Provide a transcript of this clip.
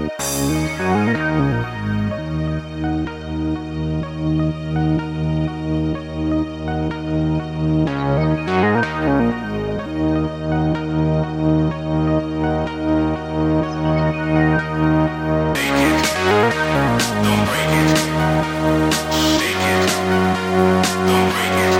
Don't break it. Shake it. Don't break it.